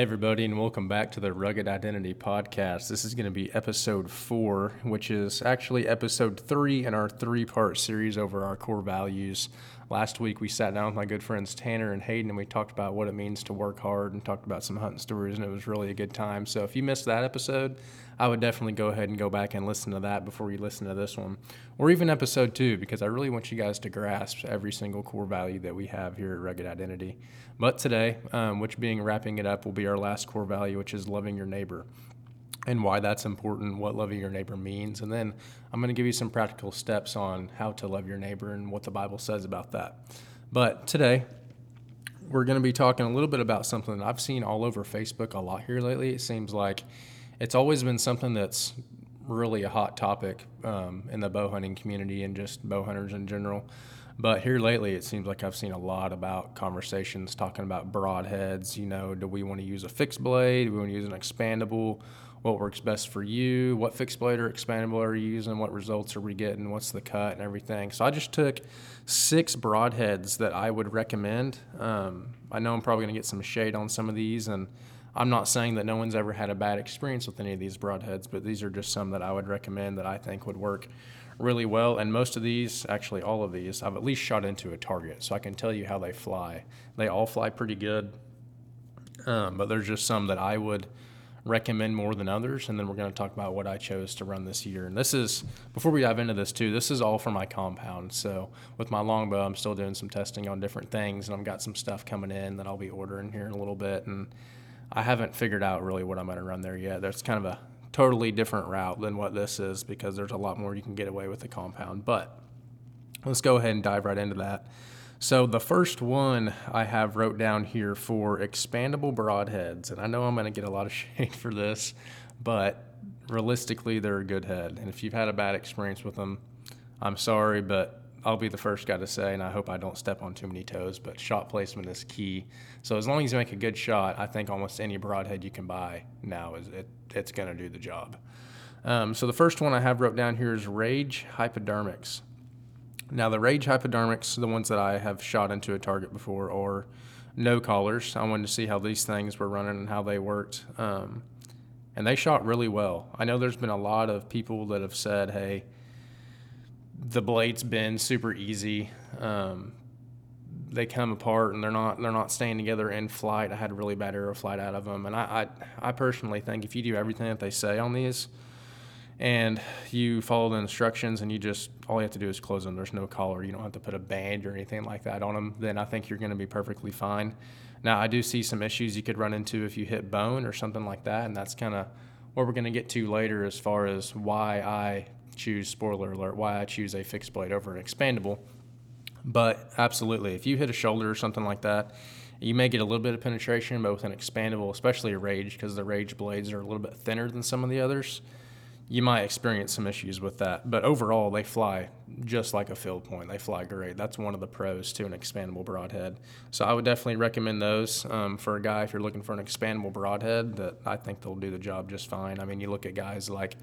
Everybody, and welcome back to the Rugged Identity Podcast. This is going to be episode four, which is actually episode three in our three part series over our core values. Last week, we sat down with my good friends Tanner and Hayden, and we talked about what it means to work hard and talked about some hunting stories, and it was really a good time. So, if you missed that episode, I would definitely go ahead and go back and listen to that before you listen to this one, or even episode two, because I really want you guys to grasp every single core value that we have here at Rugged Identity. But today, um, which being wrapping it up, will be our last core value, which is loving your neighbor and why that's important, what loving your neighbor means. And then I'm going to give you some practical steps on how to love your neighbor and what the Bible says about that. But today, we're going to be talking a little bit about something that I've seen all over Facebook a lot here lately. It seems like it's always been something that's really a hot topic um, in the bow hunting community and just bow hunters in general. But here lately, it seems like I've seen a lot about conversations talking about broadheads. You know, do we want to use a fixed blade? Do we want to use an expandable? what works best for you, what fixed blade or expandable are you using, what results are we getting, what's the cut, and everything. So I just took six broadheads that I would recommend. Um, I know I'm probably going to get some shade on some of these, and I'm not saying that no one's ever had a bad experience with any of these broadheads, but these are just some that I would recommend that I think would work really well. And most of these, actually all of these, I've at least shot into a target, so I can tell you how they fly. They all fly pretty good, um, but there's just some that I would – recommend more than others. And then we're going to talk about what I chose to run this year. And this is, before we dive into this too, this is all for my compound. So with my longbow, I'm still doing some testing on different things and I've got some stuff coming in that I'll be ordering here in a little bit. And I haven't figured out really what I'm going to run there yet. That's kind of a totally different route than what this is because there's a lot more you can get away with the compound. But let's go ahead and dive right into that. So the first one I have wrote down here for expandable broadheads, and I know I'm going to get a lot of shade for this, but realistically, they're a good head. And if you've had a bad experience with them, I'm sorry, but I'll be the first guy to say, and I hope I don't step on too many toes, but shot placement is key. So as long as you make a good shot, I think almost any broadhead you can buy now is it, it's going to do the job. Um, so the first one I have wrote down here is Rage Hypodermics. Now, the Rage hypodermics, the ones that I have shot into a target before, are no collars. I wanted to see how these things were running and how they worked. Um, and they shot really well. I know there's been a lot of people that have said, hey, the blades bend super easy. Um, they come apart and they're not they're not staying together in flight. I had a really bad arrow flight out of them, and I, I I personally think if you do everything that they say on these, and you follow the instructions and you just all you have to do is close them there's no collar you don't have to put a band or anything like that on them then i think you're going to be perfectly fine now i do see some issues you could run into if you hit bone or something like that and that's kind of what we're going to get to later as far as why i choose spoiler alert why i choose a fixed blade over an expandable but absolutely if you hit a shoulder or something like that you may get a little bit of penetration but with an expandable especially a rage because the rage blades are a little bit thinner than some of the others you might experience some issues with that. But overall, they fly just like a field point. They fly great. That's one of the pros to an expandable broadhead. So I would definitely recommend those um, for a guy if you're looking for an expandable broadhead. That I think they'll do the job just fine. I mean, you look at guys like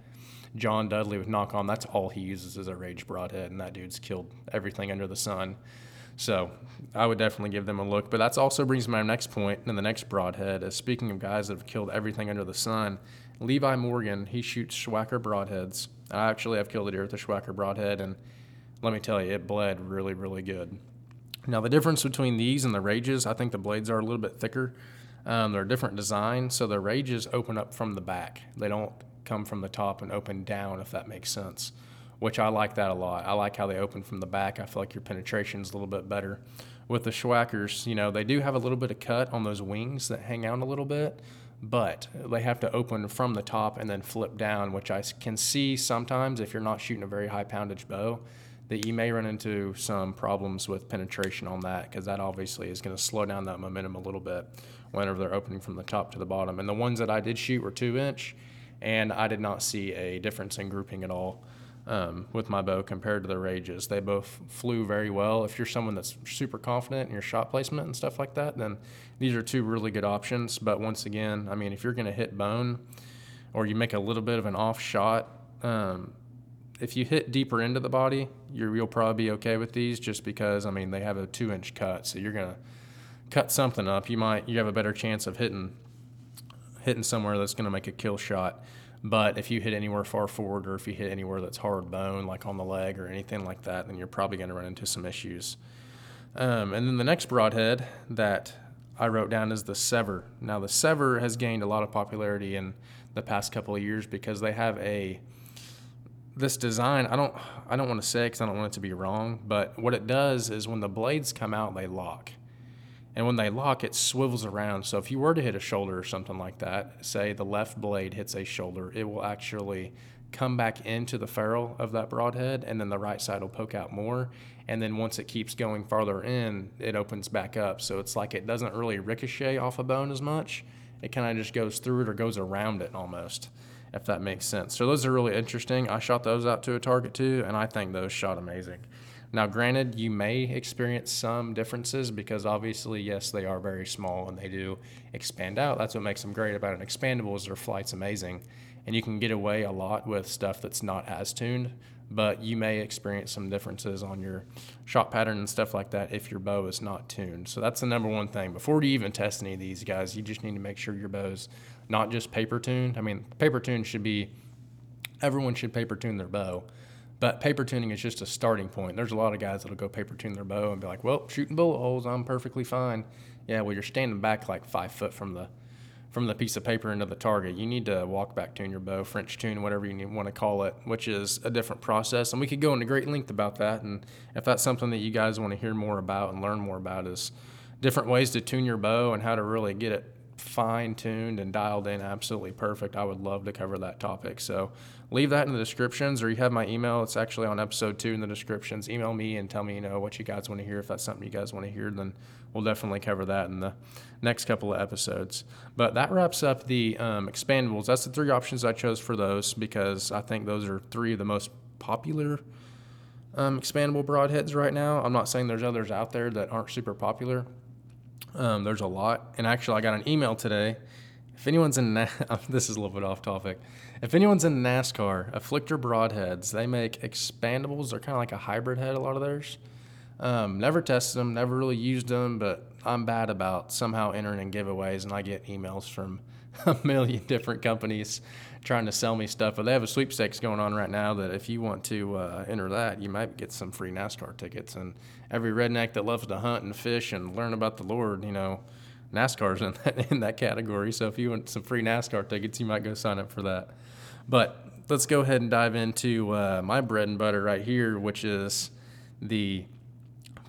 John Dudley with Nock On. That's all he uses is a rage broadhead, and that dude's killed everything under the sun. So I would definitely give them a look. But that also brings my next point, and the next broadhead is speaking of guys that have killed everything under the sun Levi Morgan, he shoots Swhacker broadheads. I actually have killed a deer with a Swhacker broadhead, and let me tell you, it bled really, really good. Now, the difference between these and the Rages, I think the blades are a little bit thicker. Um, they're a different design, so the Rages open up from the back. They don't come from the top and open down, if that makes sense, which I like that a lot. I like how they open from the back. I feel like your penetration is a little bit better. With the Swhackers, you know, they do have a little bit of cut on those wings that hang out a little bit, but they have to open from the top and then flip down, which I can see sometimes if you're not shooting a very high poundage bow, that you may run into some problems with penetration on that because that obviously is going to slow down that momentum a little bit whenever they're opening from the top to the bottom. And the ones that I did shoot were two inch, and I did not see a difference in grouping at all um, with my bow compared to the Rages. They both flew very well. If you're someone that's super confident in your shot placement and stuff like that, then these are two really good options. But once again, I mean, if you're going to hit bone or you make a little bit of an off shot, um, if you hit deeper into the body, you will probably be okay with these just because, I mean, they have a two inch cut. So you're going to cut something up. You might, you have a better chance of hitting hitting somewhere that's going to make a kill shot. But if you hit anywhere far forward or if you hit anywhere that's hard bone, like on the leg or anything like that, then you're probably going to run into some issues. Um, and then the next broadhead that I wrote down is the SEVR. Now, the SEVR has gained a lot of popularity in the past couple of years because they have a this design. I don't I don't want to say because I don't want it to be wrong, but what it does is when the blades come out, they lock. And when they lock, it swivels around. So if you were to hit a shoulder or something like that, say the left blade hits a shoulder, it will actually come back into the ferrule of that broadhead, and then the right side will poke out more. And then once it keeps going farther in, it opens back up. So it's like it doesn't really ricochet off a bone as much. It kind of just goes through it or goes around it almost, if that makes sense. So those are really interesting. I shot those out to a target too, and I think those shot amazing. Now, granted, you may experience some differences because obviously, yes, they are very small and they do expand out. That's what makes them great about an expandable is their flight's amazing, and you can get away a lot with stuff that's not as tuned. But you may experience some differences on your shot pattern and stuff like that if your bow is not tuned. So that's the number one thing. Before you even test any of these guys, you just need to make sure your bow's not just paper tuned. I mean, paper tuned should be everyone should paper tune their bow but paper tuning is just a starting point. There's a lot of guys that'll go paper tune their bow and be like, "Well, shooting bullet holes, I'm perfectly fine." Yeah, well, you're standing back like five foot from the from the piece of paper into the target. You need to walk back tune your bow, French tune, whatever you want to call it, which is a different process. And we could go into great length about that. And if that's something that you guys want to hear more about and learn more about, is different ways to tune your bow and how to really get it fine tuned and dialed in absolutely perfect, I would love to cover that topic. So leave that in the descriptions or you have my email. It's actually on episode two in the descriptions. Email me and tell me, you know, what you guys want to hear. If that's something you guys want to hear, then we'll definitely cover that in the next couple of episodes. But that wraps up the um, expandables. That's the three options I chose for those because I think those are three of the most popular um, expandable broadheads right now. I'm not saying there's others out there that aren't super popular um, there's a lot. And actually, I got an email today. If anyone's in, Na- this is a little bit off topic. If anyone's in NASCAR, Afflictor broadheads, they make expandables. They're kind of like a hybrid head, a lot of theirs. Um, never tested them, never really used them, but I'm bad about somehow entering in giveaways, and I get emails from a million different companies trying to sell me stuff. But they have a sweepstakes going on right now that if you want to uh, enter that, you might get some free NASCAR tickets. And every redneck that loves to hunt and fish and learn about the Lord, you know, NASCAR's in that, in that category. So if you want some free NASCAR tickets, you might go sign up for that. But let's go ahead and dive into uh, my bread and butter right here, which is the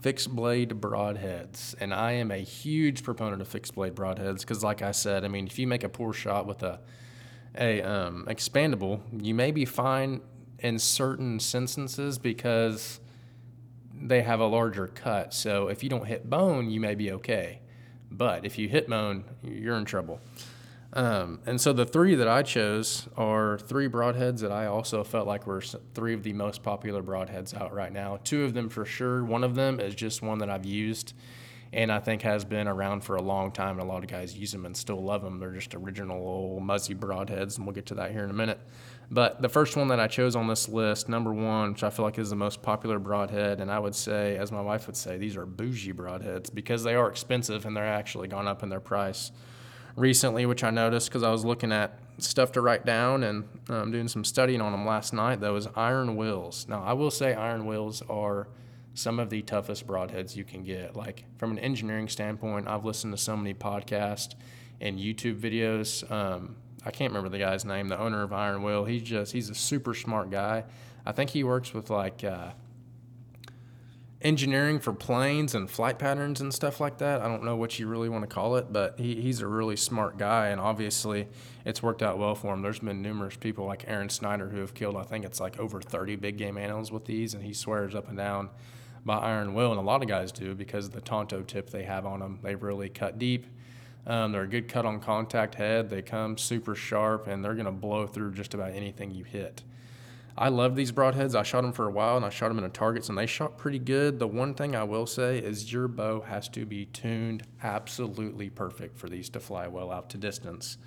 fixed blade broadheads. And I am a huge proponent of fixed blade broadheads because, like I said, I mean, if you make a poor shot with a a um, expandable, you may be fine in certain instances because they have a larger cut. So if you don't hit bone, you may be okay. But if you hit bone, you're in trouble. Um, and so the three that I chose are three broadheads that I also felt like were three of the most popular broadheads out right now. Two of them for sure. One of them is just one that I've used and I think has been around for a long time. And a lot of guys use them and still love them. They're just original old muzzy broadheads, and we'll get to that here in a minute. But the first one that I chose on this list, number one, which I feel like is the most popular broadhead, and I would say, as my wife would say, these are bougie broadheads because they are expensive and they're actually gone up in their price recently, which I noticed because I was looking at stuff to write down and um, doing some studying on them last night. Those iron wills. Now, I will say iron wills are some of the toughest broadheads you can get. Like from an engineering standpoint, I've listened to so many podcasts and YouTube videos. Um, I can't remember the guy's name, the owner of Iron Will. He's just he's a super smart guy. I think he works with like uh, engineering for planes and flight patterns and stuff like that. I don't know what you really want to call it, but he, he's a really smart guy, and obviously it's worked out well for him. There's been numerous people like Aron Snyder who have killed, I think it's like over 30 big game animals with these, and he swears up and down by iron will, and a lot of guys do because of the Tanto tip they have on them. They really cut deep. Um, they're a good cut on contact head. They come super sharp, and they're going to blow through just about anything you hit. I love these broadheads. I shot them for a while, and I shot them in targets, and they shot pretty good. The one thing I will say is your bow has to be tuned absolutely perfect for these to fly well out to distance.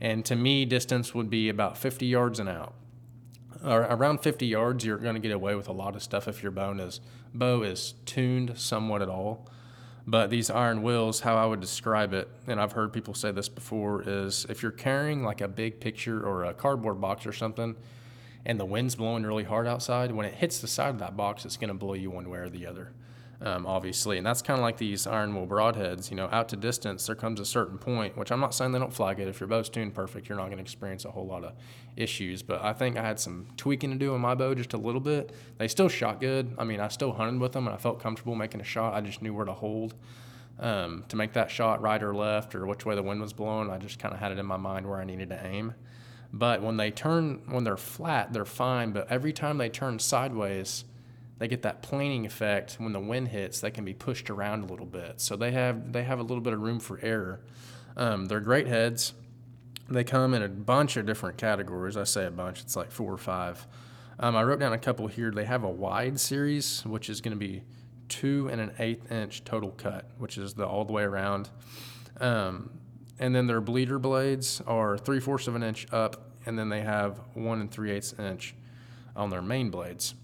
And to me, distance would be about 50 yards and out around 50 yards, you're going to get away with a lot of stuff if your bow is bow is tuned somewhat at all. But these iron wills, how I would describe it, and I've heard people say this before, is if you're carrying like a big picture or a cardboard box or something, and the wind's blowing really hard outside, when it hits the side of that box, it's going to blow you one way or the other um, obviously. And that's kind of like these iron will broadheads. You know, out to distance, there comes a certain point, which I'm not saying they don't fly good. If your bow's tuned perfect, you're not going to experience a whole lot of issues. But I think I had some tweaking to do in my bow just a little bit. They still shot good. I mean, I still hunted with them and I felt comfortable making a shot. I just knew where to hold. Um, to make that shot right or left or which way the wind was blowing, I just kind of had it in my mind where I needed to aim. But when they turn, when they're flat, they're fine. But every time they turn sideways, they get that planing effect when the wind hits they can be pushed around a little bit. So they have they have a little bit of room for error. Um, they're great heads. They come in a bunch of different categories. I say a bunch it's like four or five. Um, i wrote down a couple here. They have a wide series which is going to be two and an eighth inch total cut which is the all the way around. Um, and then their bleeder blades are three fourths of an inch up and then they have one and three eighths inch on their main blades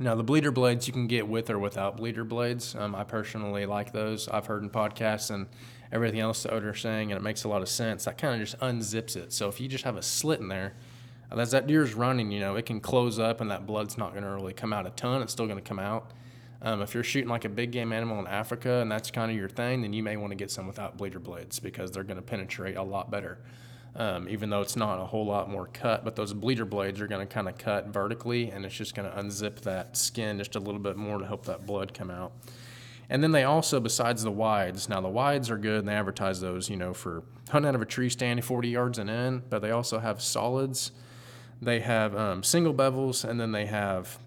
now, the bleeder blades you can get with or without bleeder blades. Um, I personally like those. I've heard in podcasts and everything else that are saying, and it makes a lot of sense. That kind of just unzips it. So if you just have a slit in there, as that deer's running, you know, it can close up and that blood's not going to really come out a ton. It's still going to come out. Um, if you're shooting like a big game animal in Africa and that's kind of your thing, then you may want to get some without bleeder blades because they're going to penetrate a lot better um, even though it's not a whole lot more cut. But those bleeder blades are going to kind of cut vertically, and it's just going to unzip that skin just a little bit more to help that blood come out. And then they also, besides the wides, now the wides are good, and they advertise those, you know, for hunting out of a tree stand 40 yards and in, but they also have solids. They have um, single bevels, and then they have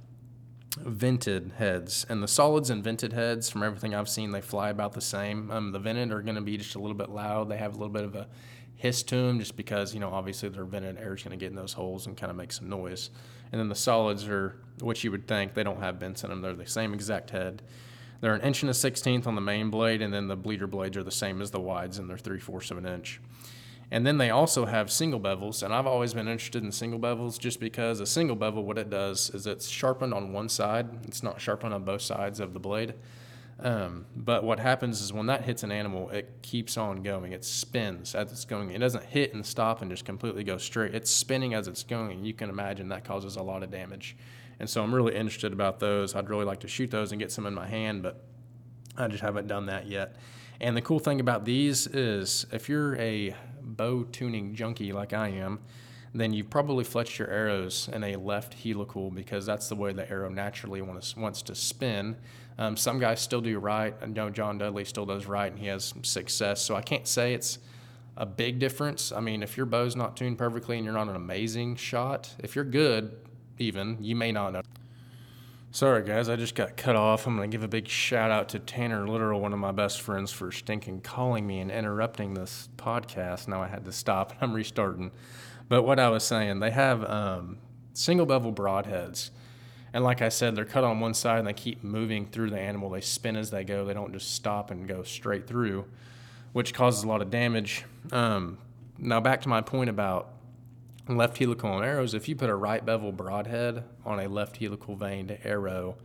vented heads. And the solids and vented heads, from everything I've seen, they fly about the same. Um, the vented are going to be just a little bit loud. They have a little bit of a hiss to them just because, you know, obviously their vented air is going to get in those holes and kind of make some noise. And then the solids are what you would think. They don't have vents in them. They're the same exact head. They're an inch and a sixteenth on the main blade, and then the bleeder blades are the same as the wides, and they're three fourths of an inch. And then they also have single bevels, and I've always been interested in single bevels just because a single bevel, what it does is it's sharpened on one side. It's not sharpened on both sides of the blade. Um, but what happens is when that hits an animal, it keeps on going. It spins as it's going. It doesn't hit and stop and just completely go straight. It's spinning as it's going. You can imagine that causes a lot of damage. And so I'm really interested about those. I'd really like to shoot those and get some in my hand, but I just haven't done that yet. And the cool thing about these is if you're a bow tuning junkie like I am, then you've probably fletched your arrows in a left helical because that's the way the arrow naturally wants, wants to spin. Um, some guys still do right. I know John Dudley still does right and he has success. So I can't say it's a big difference. I mean, if your bow's not tuned perfectly and you're not an amazing shot, if you're good, even, you may not know. Sorry, guys, I just got cut off. I'm going to give a big shout out to Tanner Literal, one of my best friends, for stinking calling me and interrupting this podcast. Now I had to stop and I'm restarting. But what I was saying, they have um, single bevel broadheads. And like I said, they're cut on one side and they keep moving through the animal. They spin as they go. They don't just stop and go straight through, which causes a lot of damage. Um, now, back to my point about left helical arrows. If you put a right bevel broadhead on a left helical vaned arrow,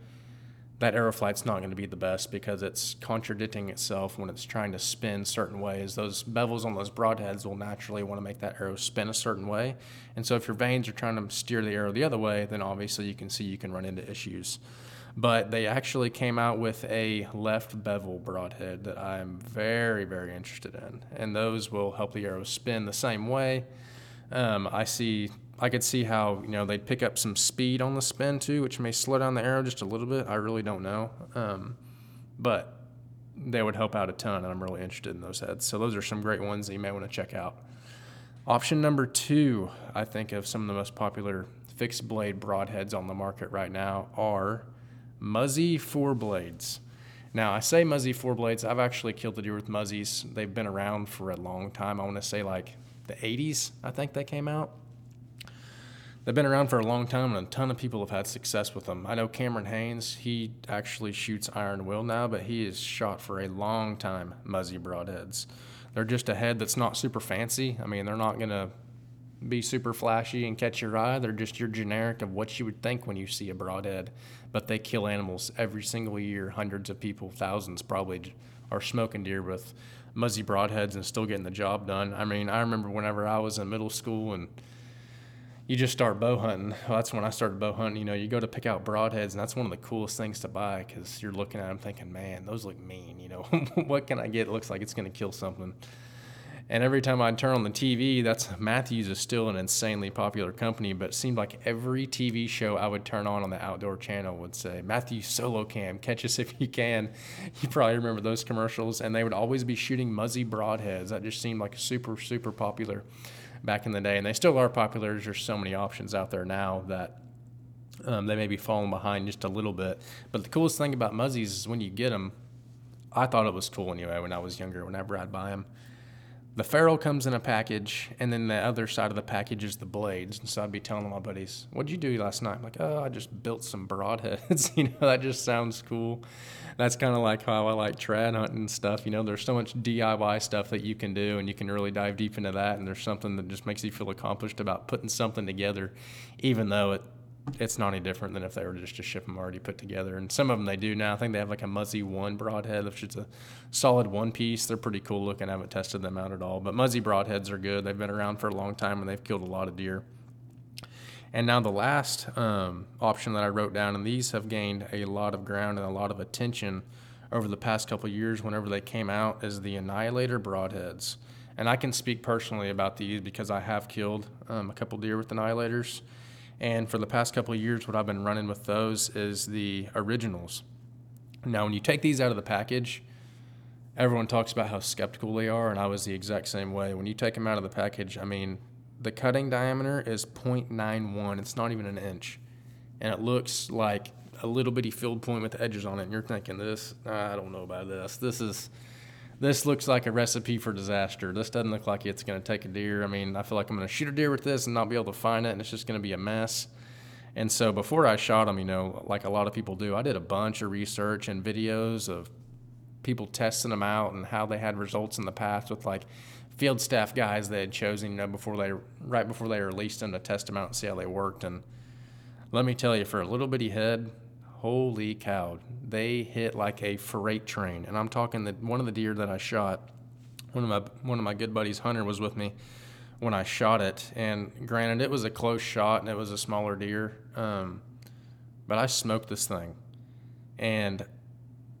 that arrow flight's not going to be the best because it's contradicting itself when it's trying to spin certain ways. Those bevels on those broadheads will naturally want to make that arrow spin a certain way. And so if your vanes are trying to steer the arrow the other way, then obviously you can see you can run into issues. But they actually came out with a left bevel broadhead that I'm very, very interested in. And those will help the arrow spin the same way. Um, I see I could see how you know they'd pick up some speed on the spin too, which may slow down the arrow just a little bit. I really don't know, um, but they would help out a ton, and I'm really interested in those heads. So those are some great ones that you may want to check out. Option number two, I think of some of the most popular fixed blade broadheads on the market right now are Muzzy four blades. Now I say Muzzy four blades. I've actually killed the deer with Muzzies. They've been around for a long time. I want to say like the 80s. I think they came out. They've been around for a long time, and a ton of people have had success with them. I know Cameron Hanes; he actually shoots iron will now, but he has shot for a long time Muzzy broadheads. They're just a head that's not super fancy. I mean, they're not going to be super flashy and catch your eye. They're just your generic of what you would think when you see a broadhead. But they kill animals every single year. Hundreds of people, thousands probably, are smoking deer with Muzzy broadheads and still getting the job done. I mean, I remember whenever I was in middle school and you just start bow hunting. Well, that's when I started bow hunting. You know, you go to pick out broadheads, and that's one of the coolest things to buy because you're looking at them thinking, man, those look mean. You know, what can I get? It looks like it's going to kill something. And every time I turn on the TV, that's Mathews is still an insanely popular company, but it seemed like every TV show I would turn on on the outdoor channel would say Mathews solo cam, catch us if you can. You probably remember those commercials, and they would always be shooting muzzy broadheads. That just seemed like super super popular back in the day, and they still are popular. There's so many options out there now that um, they may be falling behind just a little bit. But the coolest thing about muzzies is when you get them. I thought it was cool anyway when I was younger. Whenever I'd buy them the ferrule comes in a package, and then the other side of the package is the blades. And so I'd be telling my buddies, "What'd you do last night?" I'm like, "Oh, I just built some broadheads." you know, that just sounds cool. That's kind of like how I like trad hunting stuff. You know, there's so much DIY stuff that you can do, and you can really dive deep into that. And there's something that just makes you feel accomplished about putting something together, even though it it's not any different than if they were just to ship them already put together. And some of them they do now. I think they have like a Muzzy One broadhead, which is a solid one piece. They're pretty cool looking. I haven't tested them out at all, but Muzzy broadheads are good. They've been around for a long time and they've killed a lot of deer. And now the last um, option that I wrote down, and these have gained a lot of ground and a lot of attention over the past couple years. Whenever they came out, is the Annihilator broadheads. And I can speak personally about these because I have killed um, a couple deer with Annihilators and for the past couple of years, what I've been running with those is the originals. Now, when you take these out of the package, everyone talks about how skeptical they are, and I was the exact same way. When you take them out of the package, I mean, the cutting diameter is 0.91, it's not even an inch. And it looks like a little bitty field point with edges on it, and you're thinking, this, I don't know about this. This is this looks like a recipe for disaster. This doesn't look like it's going to take a deer. I mean, I feel like I'm going to shoot a deer with this and not be able to find it, and it's just going to be a mess. And so before I shot them, you know, like a lot of people do, I did a bunch of research and videos of people testing them out and how they had results in the past with like field staff guys they had chosen, you know, before they right before they released them to test them out and see how they worked. And let me tell you, for a little bitty head, holy cow, they hit like a freight train. And I'm talking that one of the deer that I shot, one of my one of my good buddies, Hunter, was with me when I shot it. And granted, it was a close shot and it was a smaller deer, um, but I smoked this thing, and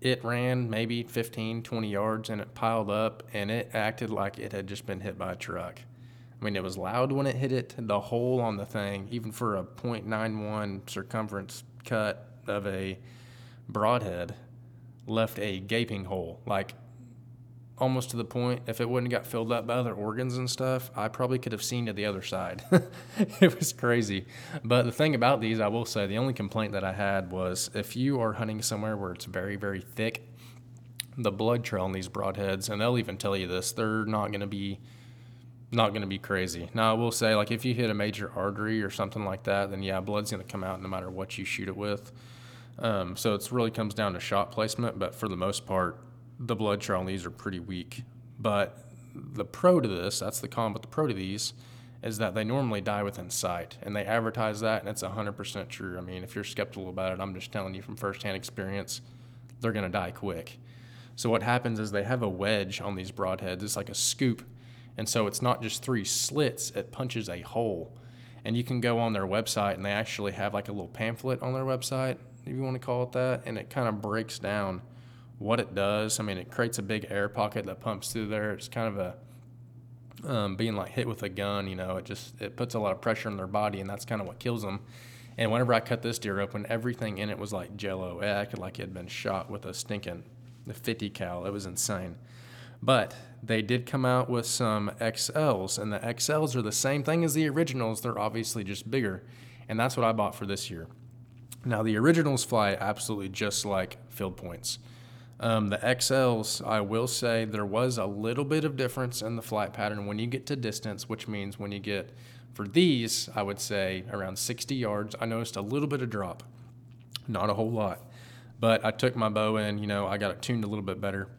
it ran maybe 15, 20 yards, and it piled up, and it acted like it had just been hit by a truck. I mean, it was loud when it hit it. The hole on the thing, even for a .91 circumference cut, of a broadhead left a gaping hole, like almost to the point if it wouldn't got filled up by other organs and stuff, I probably could have seen to the other side. it was crazy. But the thing about these, I will say, the only complaint that I had was if you are hunting somewhere where it's very, very thick, the blood trail on these broadheads, and they'll even tell you this, they're not going to be not going to be crazy. Now, I will say, like, if you hit a major artery or something like that, then yeah, blood's going to come out no matter what you shoot it with. Um, so it really comes down to shot placement, but for the most part, the blood these are pretty weak. But the pro to this, that's the con, but the pro to these is that they normally die within sight, and they advertise that, and it's 100% true. I mean, if you're skeptical about it, I'm just telling you from firsthand experience, they're going to die quick. So what happens is they have a wedge on these broadheads. It's like a scoop, and so it's not just three slits; it punches a hole. And you can go on their website, and they actually have like a little pamphlet on their website if you want to call it that, and it kind of breaks down what it does. I mean, it creates a big air pocket that pumps through there. It's kind of a um, being like hit with a gun. You know, it just it puts a lot of pressure on their body, and that's kind of what kills them. And whenever I cut this deer open, everything in it was like jello. It acted like it had been shot with a stinking 50 cal. It was insane. But they did come out with some XLs, and the XLs are the same thing as the originals. They're obviously just bigger. And that's what I bought for this year. Now, the originals fly absolutely just like field points. Um, the XLs, I will say there was a little bit of difference in the flight pattern when you get to distance, which means when you get for these, I would say around 60 yards, I noticed a little bit of drop, not a whole lot. But I took my bow in, you know, I got it tuned a little bit better.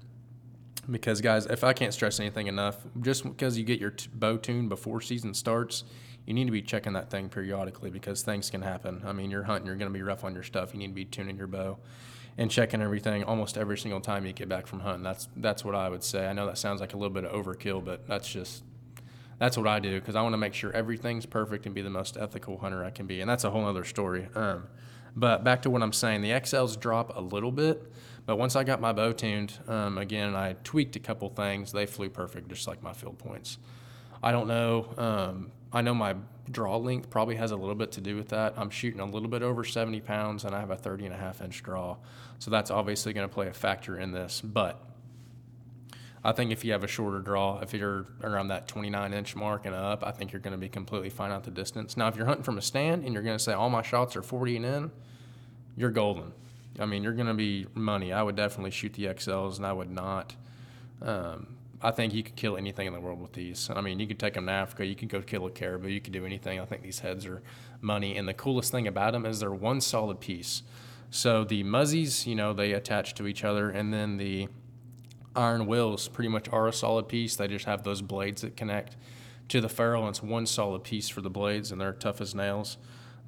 Because, guys, if I can't stress anything enough, just because you get your t- bow tuned before season starts, you need to be checking that thing periodically because things can happen. I mean, you're hunting, you're going to be rough on your stuff. You need to be tuning your bow and checking everything almost every single time you get back from hunting. That's that's what I would say. I know that sounds like a little bit of overkill, but that's just that's what I do because I want to make sure everything's perfect and be the most ethical hunter I can be. And that's a whole other story. Um, but back to what I'm saying, the XLs drop a little bit, but once I got my bow tuned, um, again, I tweaked a couple things. They flew perfect, just like my field points. I don't know. Um, I know my draw length probably has a little bit to do with that. I'm shooting a little bit over 70 pounds, and I have a 30 and a half inch draw, so that's obviously going to play a factor in this. But I think if you have a shorter draw, if you're around that 29 inch mark and up, I think you're going to be completely fine out the distance. Now, if you're hunting from a stand and you're going to say all my shots are 40 and in, you're golden. I mean, you're going to be money. I would definitely shoot the XLs, and I would not. Um, I think you could kill anything in the world with these. I mean, you could take them to Africa, you could go kill a caribou, you could do anything. I think these heads are money. And the coolest thing about them is they're one solid piece. So the muzzies, you know, they attach to each other, and then the iron wills pretty much are a solid piece. They just have those blades that connect to the ferrule, and it's one solid piece for the blades, and they're tough as nails.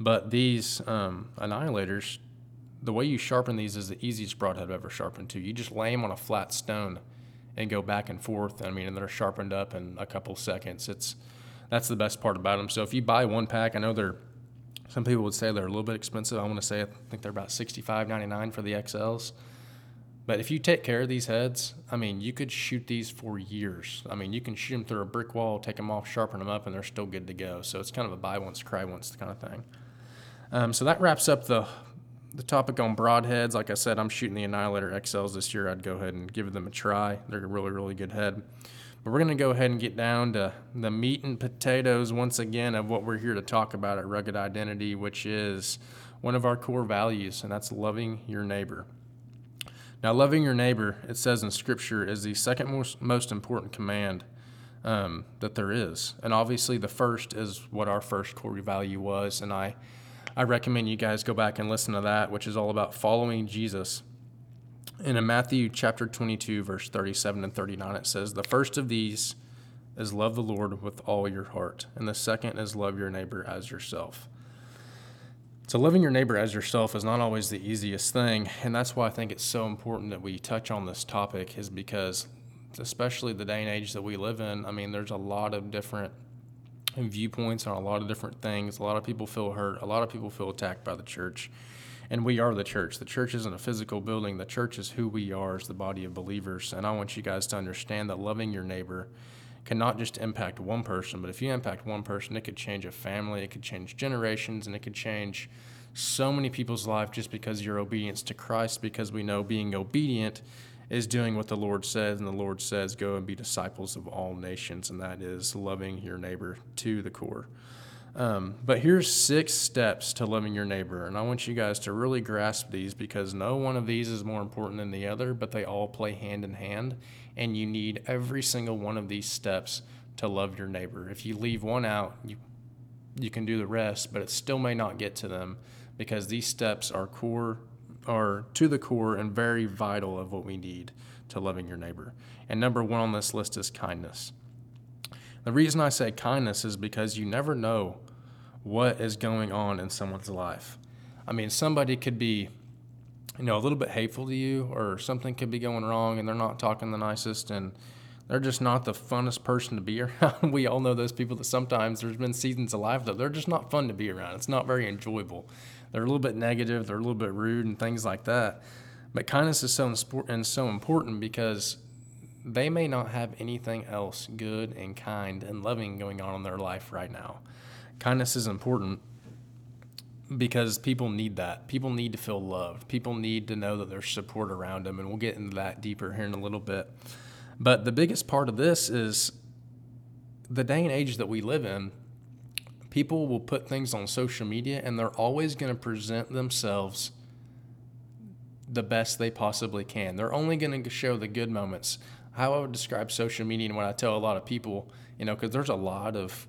But these um, annihilators, the way you sharpen these is the easiest broadhead I've ever sharpened to. You just lay them on a flat stone and go back and forth. I mean, and they're sharpened up in a couple seconds. It's that's the best part about them. So if you buy one pack, I know they're some people would say they're a little bit expensive. I want to say I think they're about $65.99 for the XLs. But if you take care of these heads, I mean, you could shoot these for years. I mean, you can shoot them through a brick wall, take them off, sharpen them up, and they're still good to go. So it's kind of a buy once, cry once kind of thing. Um, so that wraps up the the topic on broadheads. Like I said, I'm shooting the Annihilator XLs this year. I'd go ahead and give them a try. They're a really, really good head. But we're going to go ahead and get down to the meat and potatoes once again of what we're here to talk about at Rugged Identity, which is one of our core values, and that's loving your neighbor. Now, loving your neighbor, it says in Scripture, is the second most, most important command um, that there is. And obviously, the first is what our first core value was. And I, I recommend you guys go back and listen to that, which is all about following Jesus. And in Matthew chapter 22, verse 37 and 39, it says, The first of these is love the Lord with all your heart, and the second is love your neighbor as yourself. So, loving your neighbor as yourself is not always the easiest thing. And that's why I think it's so important that we touch on this topic, is because, especially the day and age that we live in, I mean, there's a lot of different viewpoints on a lot of different things. A lot of people feel hurt. A lot of people feel attacked by the church. And we are the church. The church isn't a physical building. The church is who we are as the body of believers. And I want you guys to understand that loving your neighbor cannot just impact one person, but if you impact one person, it could change a family, it could change generations, and it could change so many people's life just because your obedience to Christ, because we know being obedient is doing what the Lord says, and the Lord says, Go and be disciples of all nations, and that is loving your neighbor to the core. Um, but here's six steps to loving your neighbor, and I want you guys to really grasp these because no one of these is more important than the other, but they all play hand in hand, and you need every single one of these steps to love your neighbor. If you leave one out, you you can do the rest, but it still may not get to them because these steps are core are to the core and very vital of what we need to loving your neighbor. And number 1 on this list is kindness. The reason I say kindness is because you never know what is going on in someone's life. I mean, somebody could be you know, a little bit hateful to you or something could be going wrong and they're not talking the nicest and they're just not the funnest person to be around. we all know those people that sometimes there's been seasons of life that they're just not fun to be around. It's not very enjoyable. They're a little bit negative, they're a little bit rude and things like that. But kindness is so and so important because they may not have anything else good and kind and loving going on in their life right now. Kindness is important because people need that. People need to feel loved. People need to know that there's support around them. And we'll get into that deeper here in a little bit. But the biggest part of this is the day and age that we live in. People will put things on social media and they're always going to present themselves the best they possibly can. They're only going to show the good moments. How I would describe social media and what I tell a lot of people, you know, because there's a lot of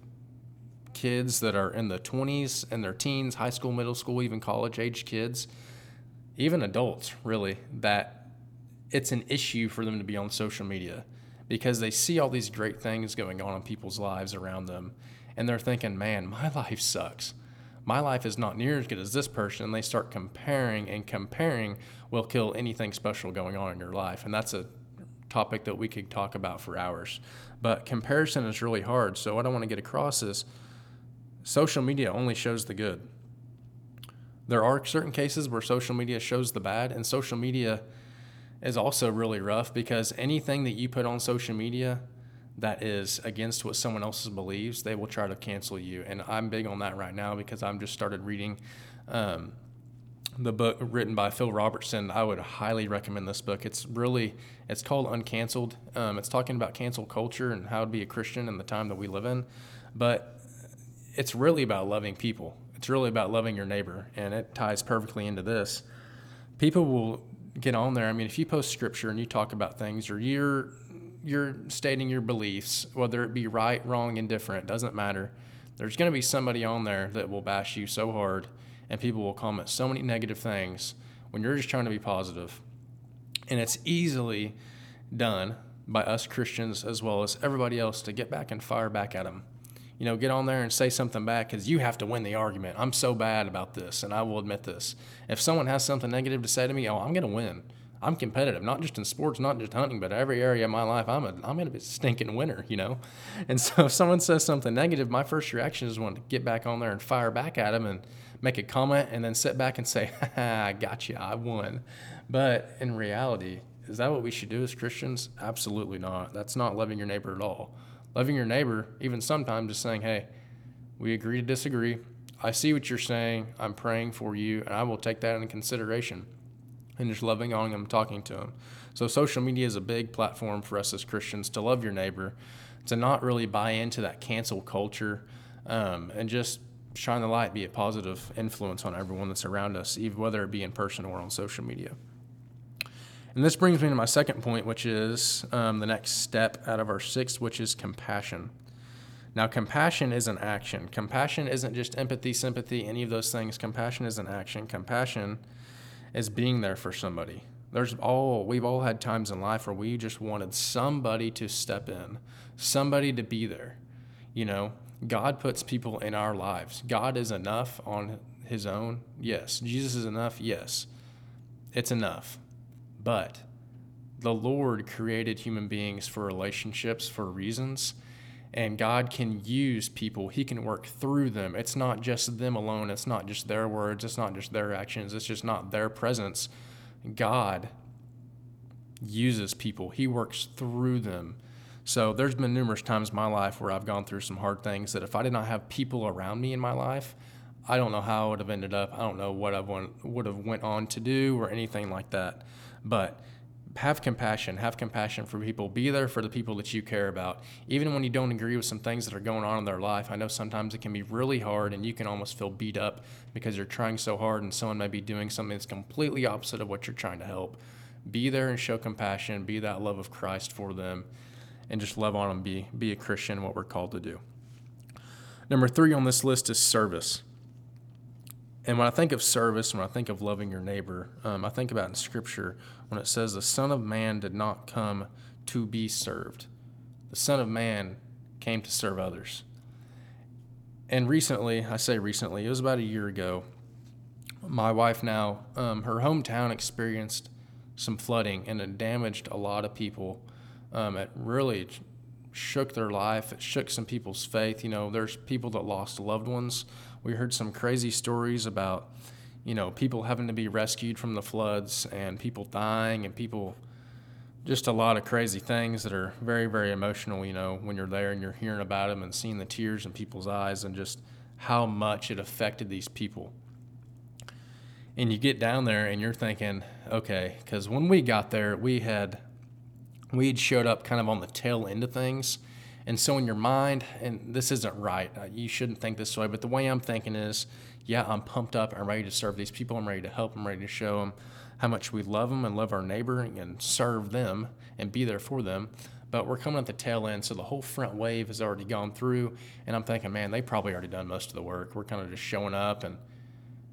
kids that are in the 20s and their teens, high school, middle school, even college age kids, even adults, really, that it's an issue for them to be on social media because they see all these great things going on in people's lives around them and they're thinking, man, my life sucks. My life is not near as good as this person. And they start comparing, and comparing will kill anything special going on in your life. And that's a topic that we could talk about for hours. But comparison is really hard. So, what I want to get across is social media only shows the good. There are certain cases where social media shows the bad, and social media is also really rough because anything that you put on social media that is against what someone else's believes, they will try to cancel you. And I'm big on that right now because I'm just started reading um, the book written by Phil Robertson. I would highly recommend this book. It's really it's called Uncanceled. Um, it's talking about cancel culture and how to be a Christian in the time that we live in, but it's really about loving people. It's really about loving your neighbor, and it ties perfectly into this. People will get on there. I mean, if you post scripture and you talk about things, or you're you're stating your beliefs, whether it be right, wrong, indifferent, doesn't matter. There's going to be somebody on there that will bash you so hard, and people will comment so many negative things when you're just trying to be positive. And it's easily done by us Christians as well as everybody else to get back and fire back at them you know, get on there and say something back because you have to win the argument. I'm so bad about this, and I will admit this. If someone has something negative to say to me, oh, I'm going to win. I'm competitive, not just in sports, not just hunting, but every area of my life. I'm a, I'm to be a stinking winner, you know. And so if someone says something negative, my first reaction is want to get back on there and fire back at them and make a comment, and then sit back and say, "I got you, I won." But in reality, is that what we should do as Christians? Absolutely not. That's not loving your neighbor at all loving your neighbor, even sometimes just saying, hey, we agree to disagree. I see what you're saying. I'm praying for you, and I will take that into consideration. And just loving on them, talking to them. So, social media is a big platform for us as Christians to love your neighbor, to not really buy into that cancel culture, um, and just shine the light, be a positive influence on everyone that's around us, even whether it be in person or on social media. And this brings me to my second point, which is um, the next step out of our sixth, which is compassion. Now, compassion is an action. Compassion isn't just empathy, sympathy, any of those things. Compassion is an action. Compassion is being there for somebody. There's all we've all had times in life where we just wanted somebody to step in, somebody to be there. You know, God puts people in our lives. God is enough on his own. Yes. Jesus is enough. Yes. It's enough. But the Lord created human beings for relationships for reasons, and God can use people. He can work through them. It's not just them alone, it's not just their words, it's not just their actions, it's just not their presence. God uses people, He works through them. So there's been numerous times in my life where I've gone through some hard things that if I did not have people around me in my life, I don't know how I would have ended up. I don't know what I would have went on to do or anything like that. But have compassion, have compassion for people, be there for the people that you care about. Even when you don't agree with some things that are going on in their life, I know sometimes it can be really hard and you can almost feel beat up because you're trying so hard and someone may be doing something that's completely opposite of what you're trying to help. Be there and show compassion, be that love of Christ for them, and just love on them, be, be a Christian, what we're called to do. Number three on this list is service. And when I think of service, when I think of loving your neighbor, um, I think about in Scripture when it says, The Son of Man did not come to be served. The Son of Man came to serve others. And recently, I say recently, it was about a year ago, my wife now, um, her hometown experienced some flooding and it damaged a lot of people. Um, it really shook their life, it shook some people's faith. You know, there's people that lost loved ones we heard some crazy stories about, you know, people having to be rescued from the floods and people dying and people just a lot of crazy things that are very, very emotional, you know, when you're there and you're hearing about them and seeing the tears in people's eyes and just how much it affected these people. And you get down there and you're thinking, okay, because when we got there, we had we had showed up kind of on the tail end of things and so in your mind, and this isn't right, uh, you shouldn't think this way, but the way I'm thinking is, yeah, I'm pumped up. I'm ready to serve these people. I'm ready to help. I'm ready to show them how much we love them and love our neighbor and serve them and be there for them. But we're coming at the tail end, so the whole front wave has already gone through. And I'm thinking, man, they probably already done most of the work. We're kind of just showing up. And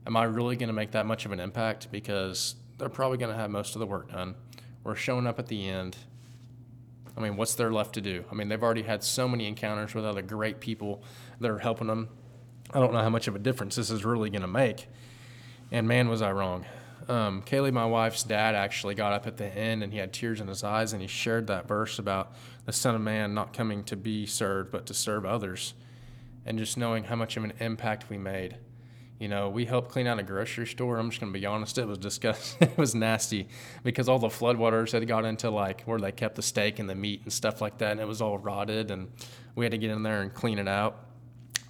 am I really going to make that much of an impact? Because they're probably going to have most of the work done. We're showing up at the end I mean, what's there left to do? I mean, they've already had so many encounters with other great people that are helping them. I don't know how much of a difference this is really going to make. And man, was I wrong. Um, Kaylee, my wife's dad, actually got up at the end and he had tears in his eyes and he shared that verse about the Son of Man not coming to be served, but to serve others. And just knowing how much of an impact we made. You know, we helped clean out a grocery store. I'm just going to be honest, it was disgusting. it was nasty because all the floodwaters had got into like where they kept the steak and the meat and stuff like that. And it was all rotted. And we had to get in there and clean it out.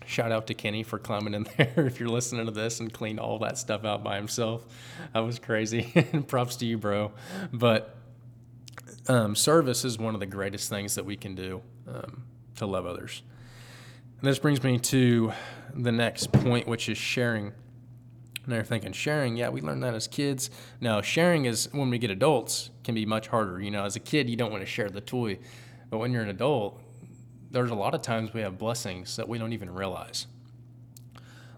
Shout out to Kenny for climbing in there if you're listening to this and cleaned all that stuff out by himself. That was crazy. Props to you, bro. But um, service is one of the greatest things that we can do um, to love others. And this brings me to the next point, which is sharing. And they're thinking sharing, yeah, we learned that as kids. No, sharing is when we get adults can be much harder. You know, as a kid, you don't want to share the toy, but when you're an adult, there's a lot of times we have blessings that we don't even realize.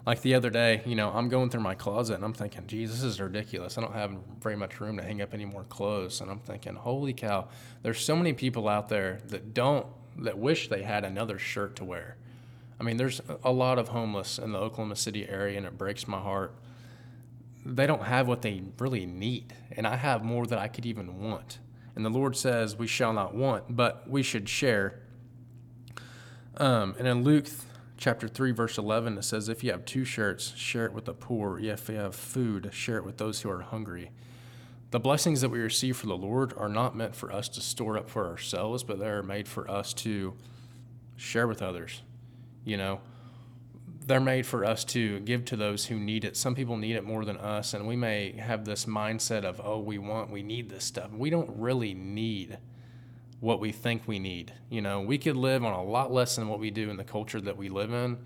Like the other day, you know, I'm going through my closet and I'm thinking, geez, this is ridiculous. I don't have very much room to hang up any more clothes. And I'm thinking, holy cow, there's so many people out there that don't, that wish they had another shirt to wear. I mean, there's a lot of homeless in the Oklahoma City area and it breaks my heart. They don't have what they really need. And I have more than I could even want. And the Lord says we shall not want, but we should share um, and in Luke chapter 3, verse 11, it says, If you have two shirts, share it with the poor. If you have food, share it with those who are hungry. The blessings that we receive from the Lord are not meant for us to store up for ourselves, but they're made for us to share with others. You know, they're made for us to give to those who need it. Some people need it more than us, and we may have this mindset of, oh, we want, we need this stuff. We don't really need what we think we need. You know, we could live on a lot less than what we do in the culture that we live in.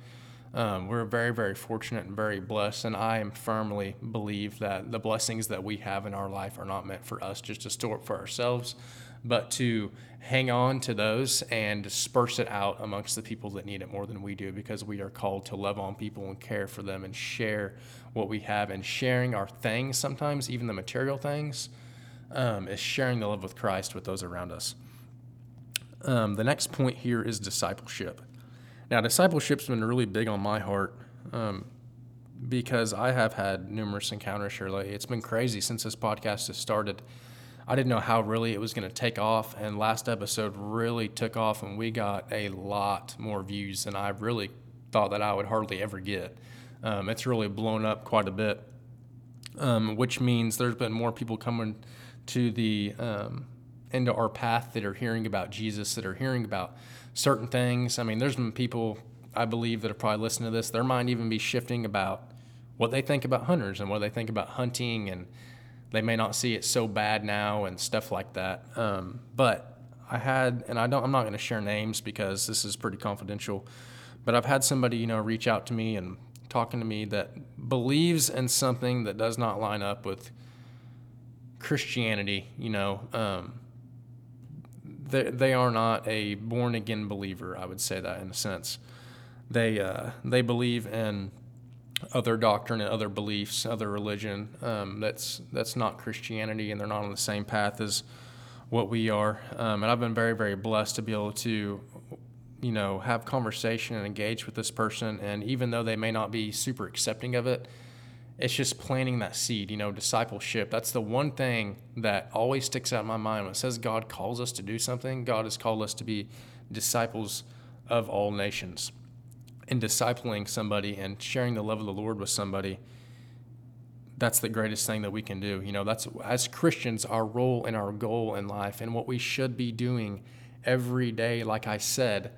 Um, we're very, very fortunate and very blessed, and I am firmly believe that the blessings that we have in our life are not meant for us just to store up for ourselves, but to hang on to those and disperse it out amongst the people that need it more than we do, because we are called to love on people and care for them and share what we have. And sharing our things, sometimes even the material things, um, is sharing the love with Christ with those around us. Um, the next point here is discipleship. Now, discipleship's been really big on my heart um, because I have had numerous encounters lately. It's been crazy since this podcast has started. I didn't know how really it was going to take off, and last episode really took off, and we got a lot more views than I really thought that I would hardly ever get. Um, it's really blown up quite a bit, um, which means there's been more people coming to the um, into our path that are hearing about Jesus, that are hearing about certain things. I mean, there's been people I believe that have probably listened to this. Their mind even be shifting about what they think about hunters and what they think about hunting, and they may not see it so bad now and stuff like that. Um, but I had, and I don't, I'm not going to share names because this is pretty confidential. But I've had somebody, you know, reach out to me and talking to me that believes in something that does not line up with Christianity, you know, um, they, they are not a born again believer. I would say that in a sense. They uh, they believe in other doctrine and other beliefs, other religion. Um, that's that's not Christianity, and they're not on the same path as what we are. Um, and I've been very very blessed to be able to, you know, have conversation and engage with this person. And even though they may not be super accepting of it, it's just planting that seed, you know, discipleship. That's the one thing that always sticks out in my mind when it says God calls us to do something. God has called us to be disciples of all nations. And discipling somebody and sharing the love of the Lord with somebody, that's the greatest thing that we can do. You know, that's as Christians, our role and our goal in life and what we should be doing every day, like I said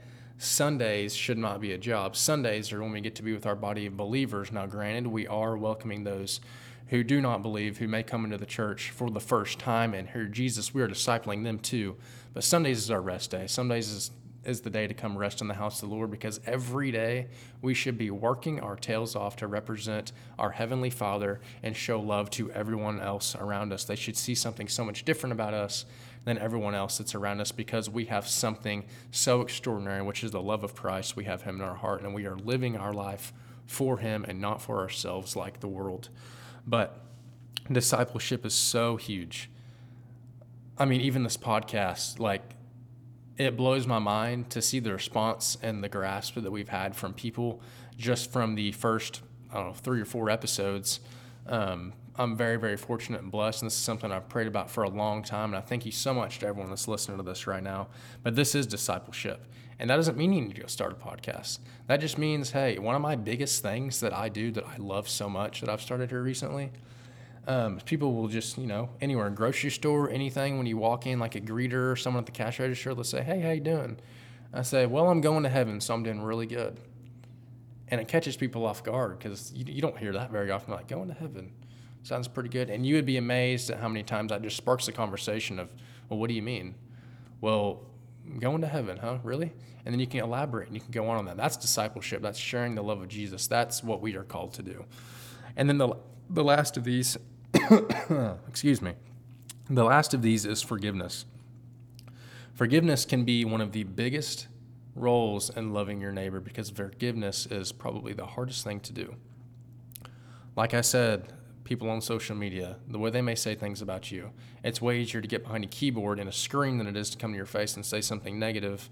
Sundays should not be a job. Sundays are when we get to be with our body of believers. Now, granted, we are welcoming those who do not believe, who may come into the church for the first time and hear Jesus. We are discipling them too. But Sundays is our rest day. Sundays is, is the day to come rest in the house of the Lord because every day we should be working our tails off to represent our Heavenly Father and show love to everyone else around us. They should see something so much different about us than everyone else that's around us because we have something so extraordinary, which is the love of Christ. We have Him in our heart, and we are living our life for Him and not for ourselves like the world. But discipleship is so huge. I mean, even this podcast, like, it blows my mind to see the response and the grasp that we've had from people just from the first, I don't know, three or four episodes. Um, I'm very, very fortunate and blessed. And this is something I've prayed about for a long time. And I thank you so much to everyone that's listening to this right now. But this is discipleship. And that doesn't mean you need to go start a podcast. That just means, hey, one of my biggest things that I do that I love so much that I've started here recently um, people will just, you know, anywhere, in grocery store, anything, when you walk in, like a greeter or someone at the cash register, they'll say, hey, how you doing? I say, well, I'm going to heaven, so I'm doing really good. And it catches people off guard because you, you don't hear that very often. Like, going to heaven sounds pretty good. And you would be amazed at how many times that just sparks the conversation of, well, what do you mean? Well, going to heaven, huh? Really? And then you can elaborate and you can go on on that. That's discipleship. That's sharing the love of Jesus. That's what we are called to do. And then the, the last of these excuse me. The last of these is forgiveness. Forgiveness can be one of the biggest roles in loving your neighbor because forgiveness is probably the hardest thing to do. Like I said, people on social media, the way they may say things about you, it's way easier to get behind a keyboard and a screen than it is to come to your face and say something negative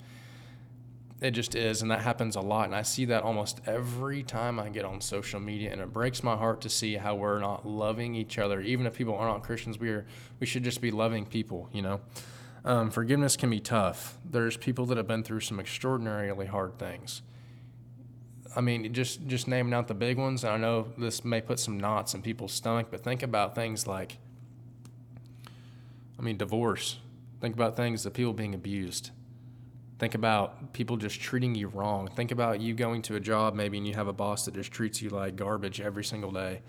it just is, and that happens a lot. And I see that almost every time I get on social media, and it breaks my heart to see how we're not loving each other. Even if people are not Christians, we are we should just be loving people. You know, um, forgiveness can be tough. There's people that have been through some extraordinarily hard things. I mean, just just naming out the big ones. I know this may put some knots in people's stomach, but think about things like, I mean, divorce. Think about things that people being abused Think about people just treating you wrong. Think about you going to a job maybe and you have a boss that just treats you like garbage every single day.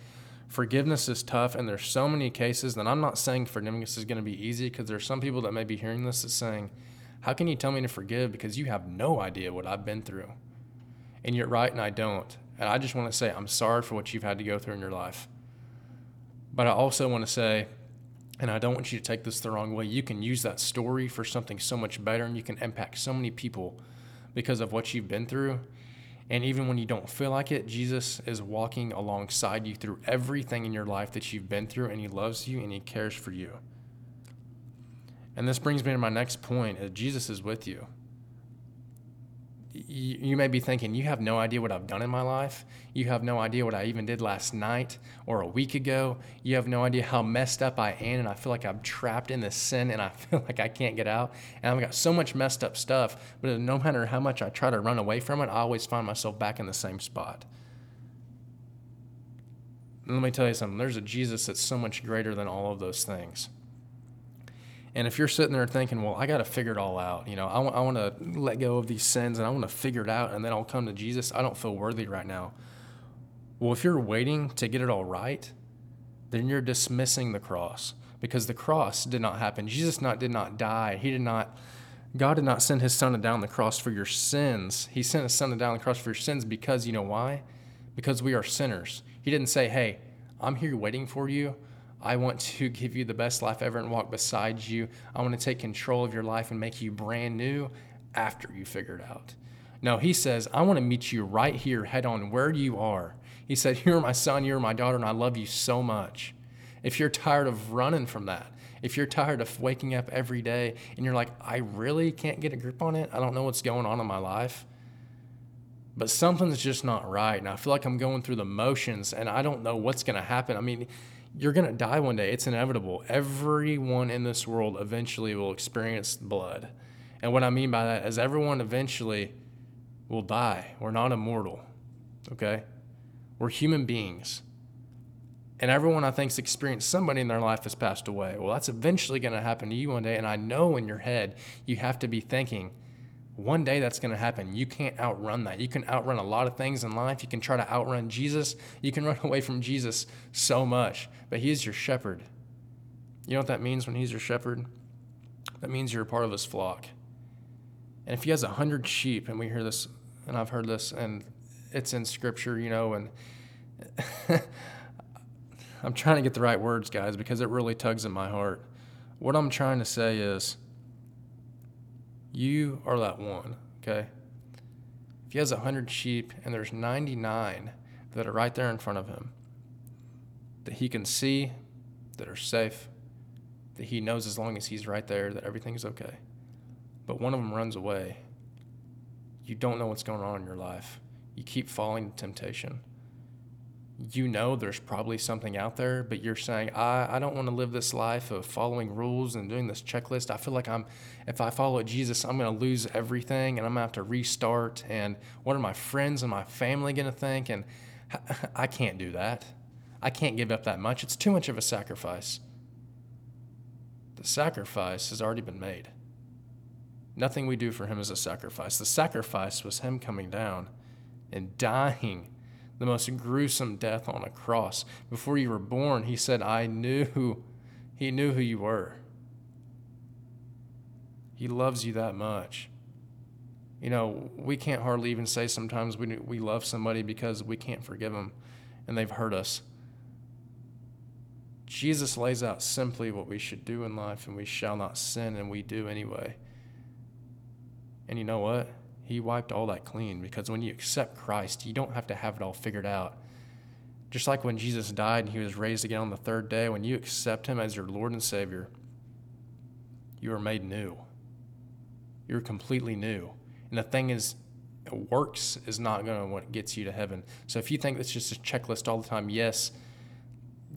Forgiveness is tough, and there's so many cases. And I'm not saying forgiveness is going to be easy because there's some people that may be hearing this that's saying, How can you tell me to forgive? Because you have no idea what I've been through. And you're right, and I don't. And I just want to say, I'm sorry for what you've had to go through in your life. But I also want to say, and I don't want you to take this the wrong way. You can use that story for something so much better, and you can impact so many people because of what you've been through. And even when you don't feel like it, Jesus is walking alongside you through everything in your life that you've been through, and He loves you and He cares for you. And this brings me to my next point: is Jesus is with you you, may be thinking, you have no idea what I've done in my life. You have no idea what I even did last night or a week ago. You have no idea how messed up I am, and I feel like I'm trapped in this sin and I feel like I can't get out. And I've got so much messed up stuff, but no matter how much I try to run away from it, I always find myself back in the same spot. Let me tell you something there's a Jesus that's so much greater than all of those things. And if you're sitting there thinking, well, I got to figure it all out, you know, I, w- I want to let go of these sins and I want to figure it out and then I'll come to Jesus, I don't feel worthy right now. Well, if you're waiting to get it all right, then you're dismissing the cross because the cross did not happen. Jesus not did not die. He did not God did not send his son down the cross for your sins. He sent his son down the cross for your sins because you know why? Because we are sinners. He didn't say, "Hey, I'm here waiting for you. I want to give you the best life ever and walk beside you. I want to take control of your life and make you brand new after you figure it out. No, he says, I want to meet you right here, head on, where you are. He said, You're my son, you're my daughter, and I love you so much. If you're tired of running from that, if you're tired of waking up every day and you're like, I really can't get a grip on it, I don't know what's going on in my life, but something's just not right. And I feel like I'm going through the motions and I don't know what's going to happen. I mean, you're going to die one day. It's inevitable. Everyone in this world eventually will experience blood. And what I mean by that is everyone eventually will die. We're not immortal, okay? We're human beings. And everyone I think's experienced somebody in their life has passed away. Well, that's eventually going to happen to you one day. And I know in your head you have to be thinking, one day that's going to happen. You can't outrun that. You can outrun a lot of things in life. You can try to outrun Jesus. You can run away from Jesus so much, but He is your shepherd. You know what that means when He's your shepherd? That means you're a part of His flock. And if He has a hundred sheep, and we hear this, and I've heard this, and it's in Scripture, you know, and I'm trying to get the right words, guys, because it really tugs at my heart. What I'm trying to say is, you are that one, okay? If he has 100 sheep and there's 99 that are right there in front of him, that he can see, that are safe, that he knows as long as he's right there that everything's okay. but one of them runs away. You don't know what's going on in your life. You keep falling to temptation. You know there's probably something out there, but you're saying, I, I don't want to live this life of following rules and doing this checklist. I feel like I'm, if I follow Jesus, I'm going to lose everything and I'm going to have to restart. And what are my friends and my family going to think? And I can't do that. I can't give up that much. It's too much of a sacrifice. The sacrifice has already been made. Nothing we do for him is a sacrifice. The sacrifice was him coming down and dying the most gruesome death on a cross. Before you were born, he said, I knew, who, he knew who you were. He loves you that much. You know, we can't hardly even say sometimes we, we love somebody because we can't forgive them and they've hurt us. Jesus lays out simply what we should do in life, and we shall not sin, and we do anyway. And you know what? He wiped all that clean because when you accept Christ, you don't have to have it all figured out. Just like when Jesus died and he was raised again on the third day, when you accept him as your Lord and Savior, you are made new. You're completely new. And the thing is, works is not going to what gets you to heaven. So if you think it's just a checklist all the time, yes,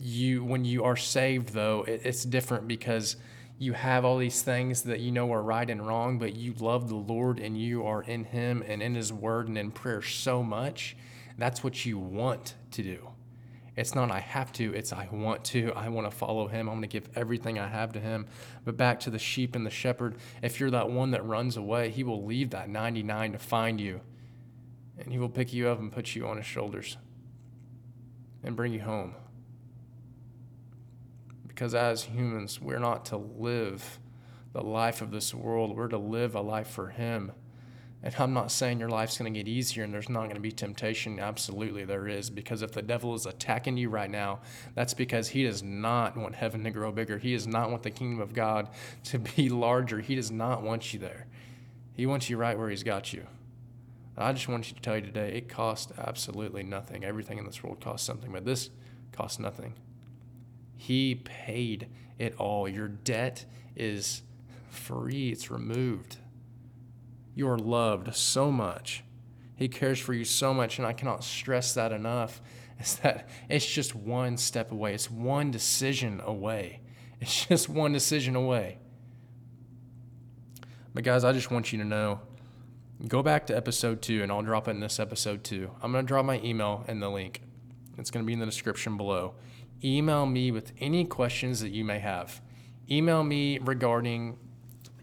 you when you are saved though it, it's different because you have all these things that you know are right and wrong but you love the lord and you are in him and in his word and in prayer so much that's what you want to do. It's not i have to it's i want to i want to follow him i'm going to give everything i have to him. But back to the sheep and the shepherd if you're that one that runs away he will leave that 99 to find you and he will pick you up and put you on his shoulders and bring you home because as humans, we're not to live the life of this world, we're to live a life for Him. And I'm not saying your life's going to get easier and there's not going to be temptation. Absolutely, there is. Because if the devil is attacking you right now, that's because he does not want heaven to grow bigger. He does not want the kingdom of God to be larger. He does not want you there. He wants you right where he's got you. I just want you to tell you today it costs absolutely nothing. Everything in this world costs something, but this costs nothing. He paid it all. Your debt is free, it's removed. You are loved so much. He cares for you so much, and I cannot stress that enough. Is that it's just one step away, it's one decision away. It's just one decision away. But, guys, I just want you to know go back to episode two, and I'll drop it in this episode too. I'm going to drop my email in the link, it's going to be in the description below email me with any questions that you may have. Email me regarding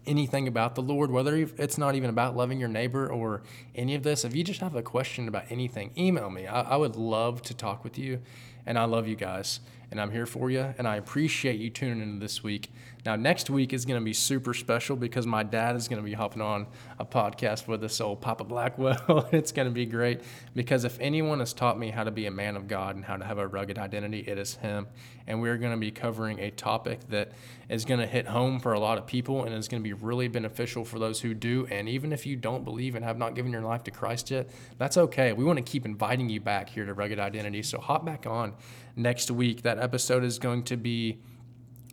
anything about the Lord, whether it's not even about loving your neighbor or any of this. If you just have a question about anything, email me. I, I would love to talk with you, and I love you guys and I'm here for you. And I appreciate you tuning in this week. Now, next week is going to be super special because my dad is going to be hopping on a podcast with us, old Papa Blackwell. it's going to be great because if anyone has taught me how to be a man of God and how to have a rugged identity, it is him. And we're going to be covering a topic that is going to hit home for a lot of people and is going to be really beneficial for those who do. And even if you don't believe and have not given your life to Christ yet, that's okay. We want to keep inviting you back here to Rugged Identity. So hop back on next week. That episode is going to be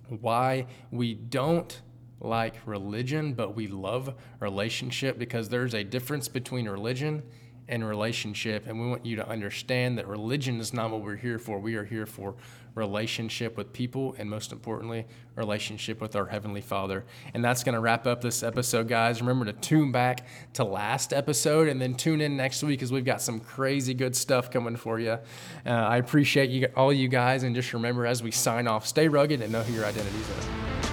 why we don't like religion, but we love relationship because there's a difference between religion and relationship. And we want you to understand that religion is not what we're here for. We are here for relationship with people and most importantly, relationship with our Heavenly Father. And that's going to wrap up this episode, guys. Remember to tune back to last episode and then tune in next week because we've got some crazy good stuff coming for you. Uh, I appreciate you, all you guys. And just remember as we sign off, stay rugged and know who your identities are.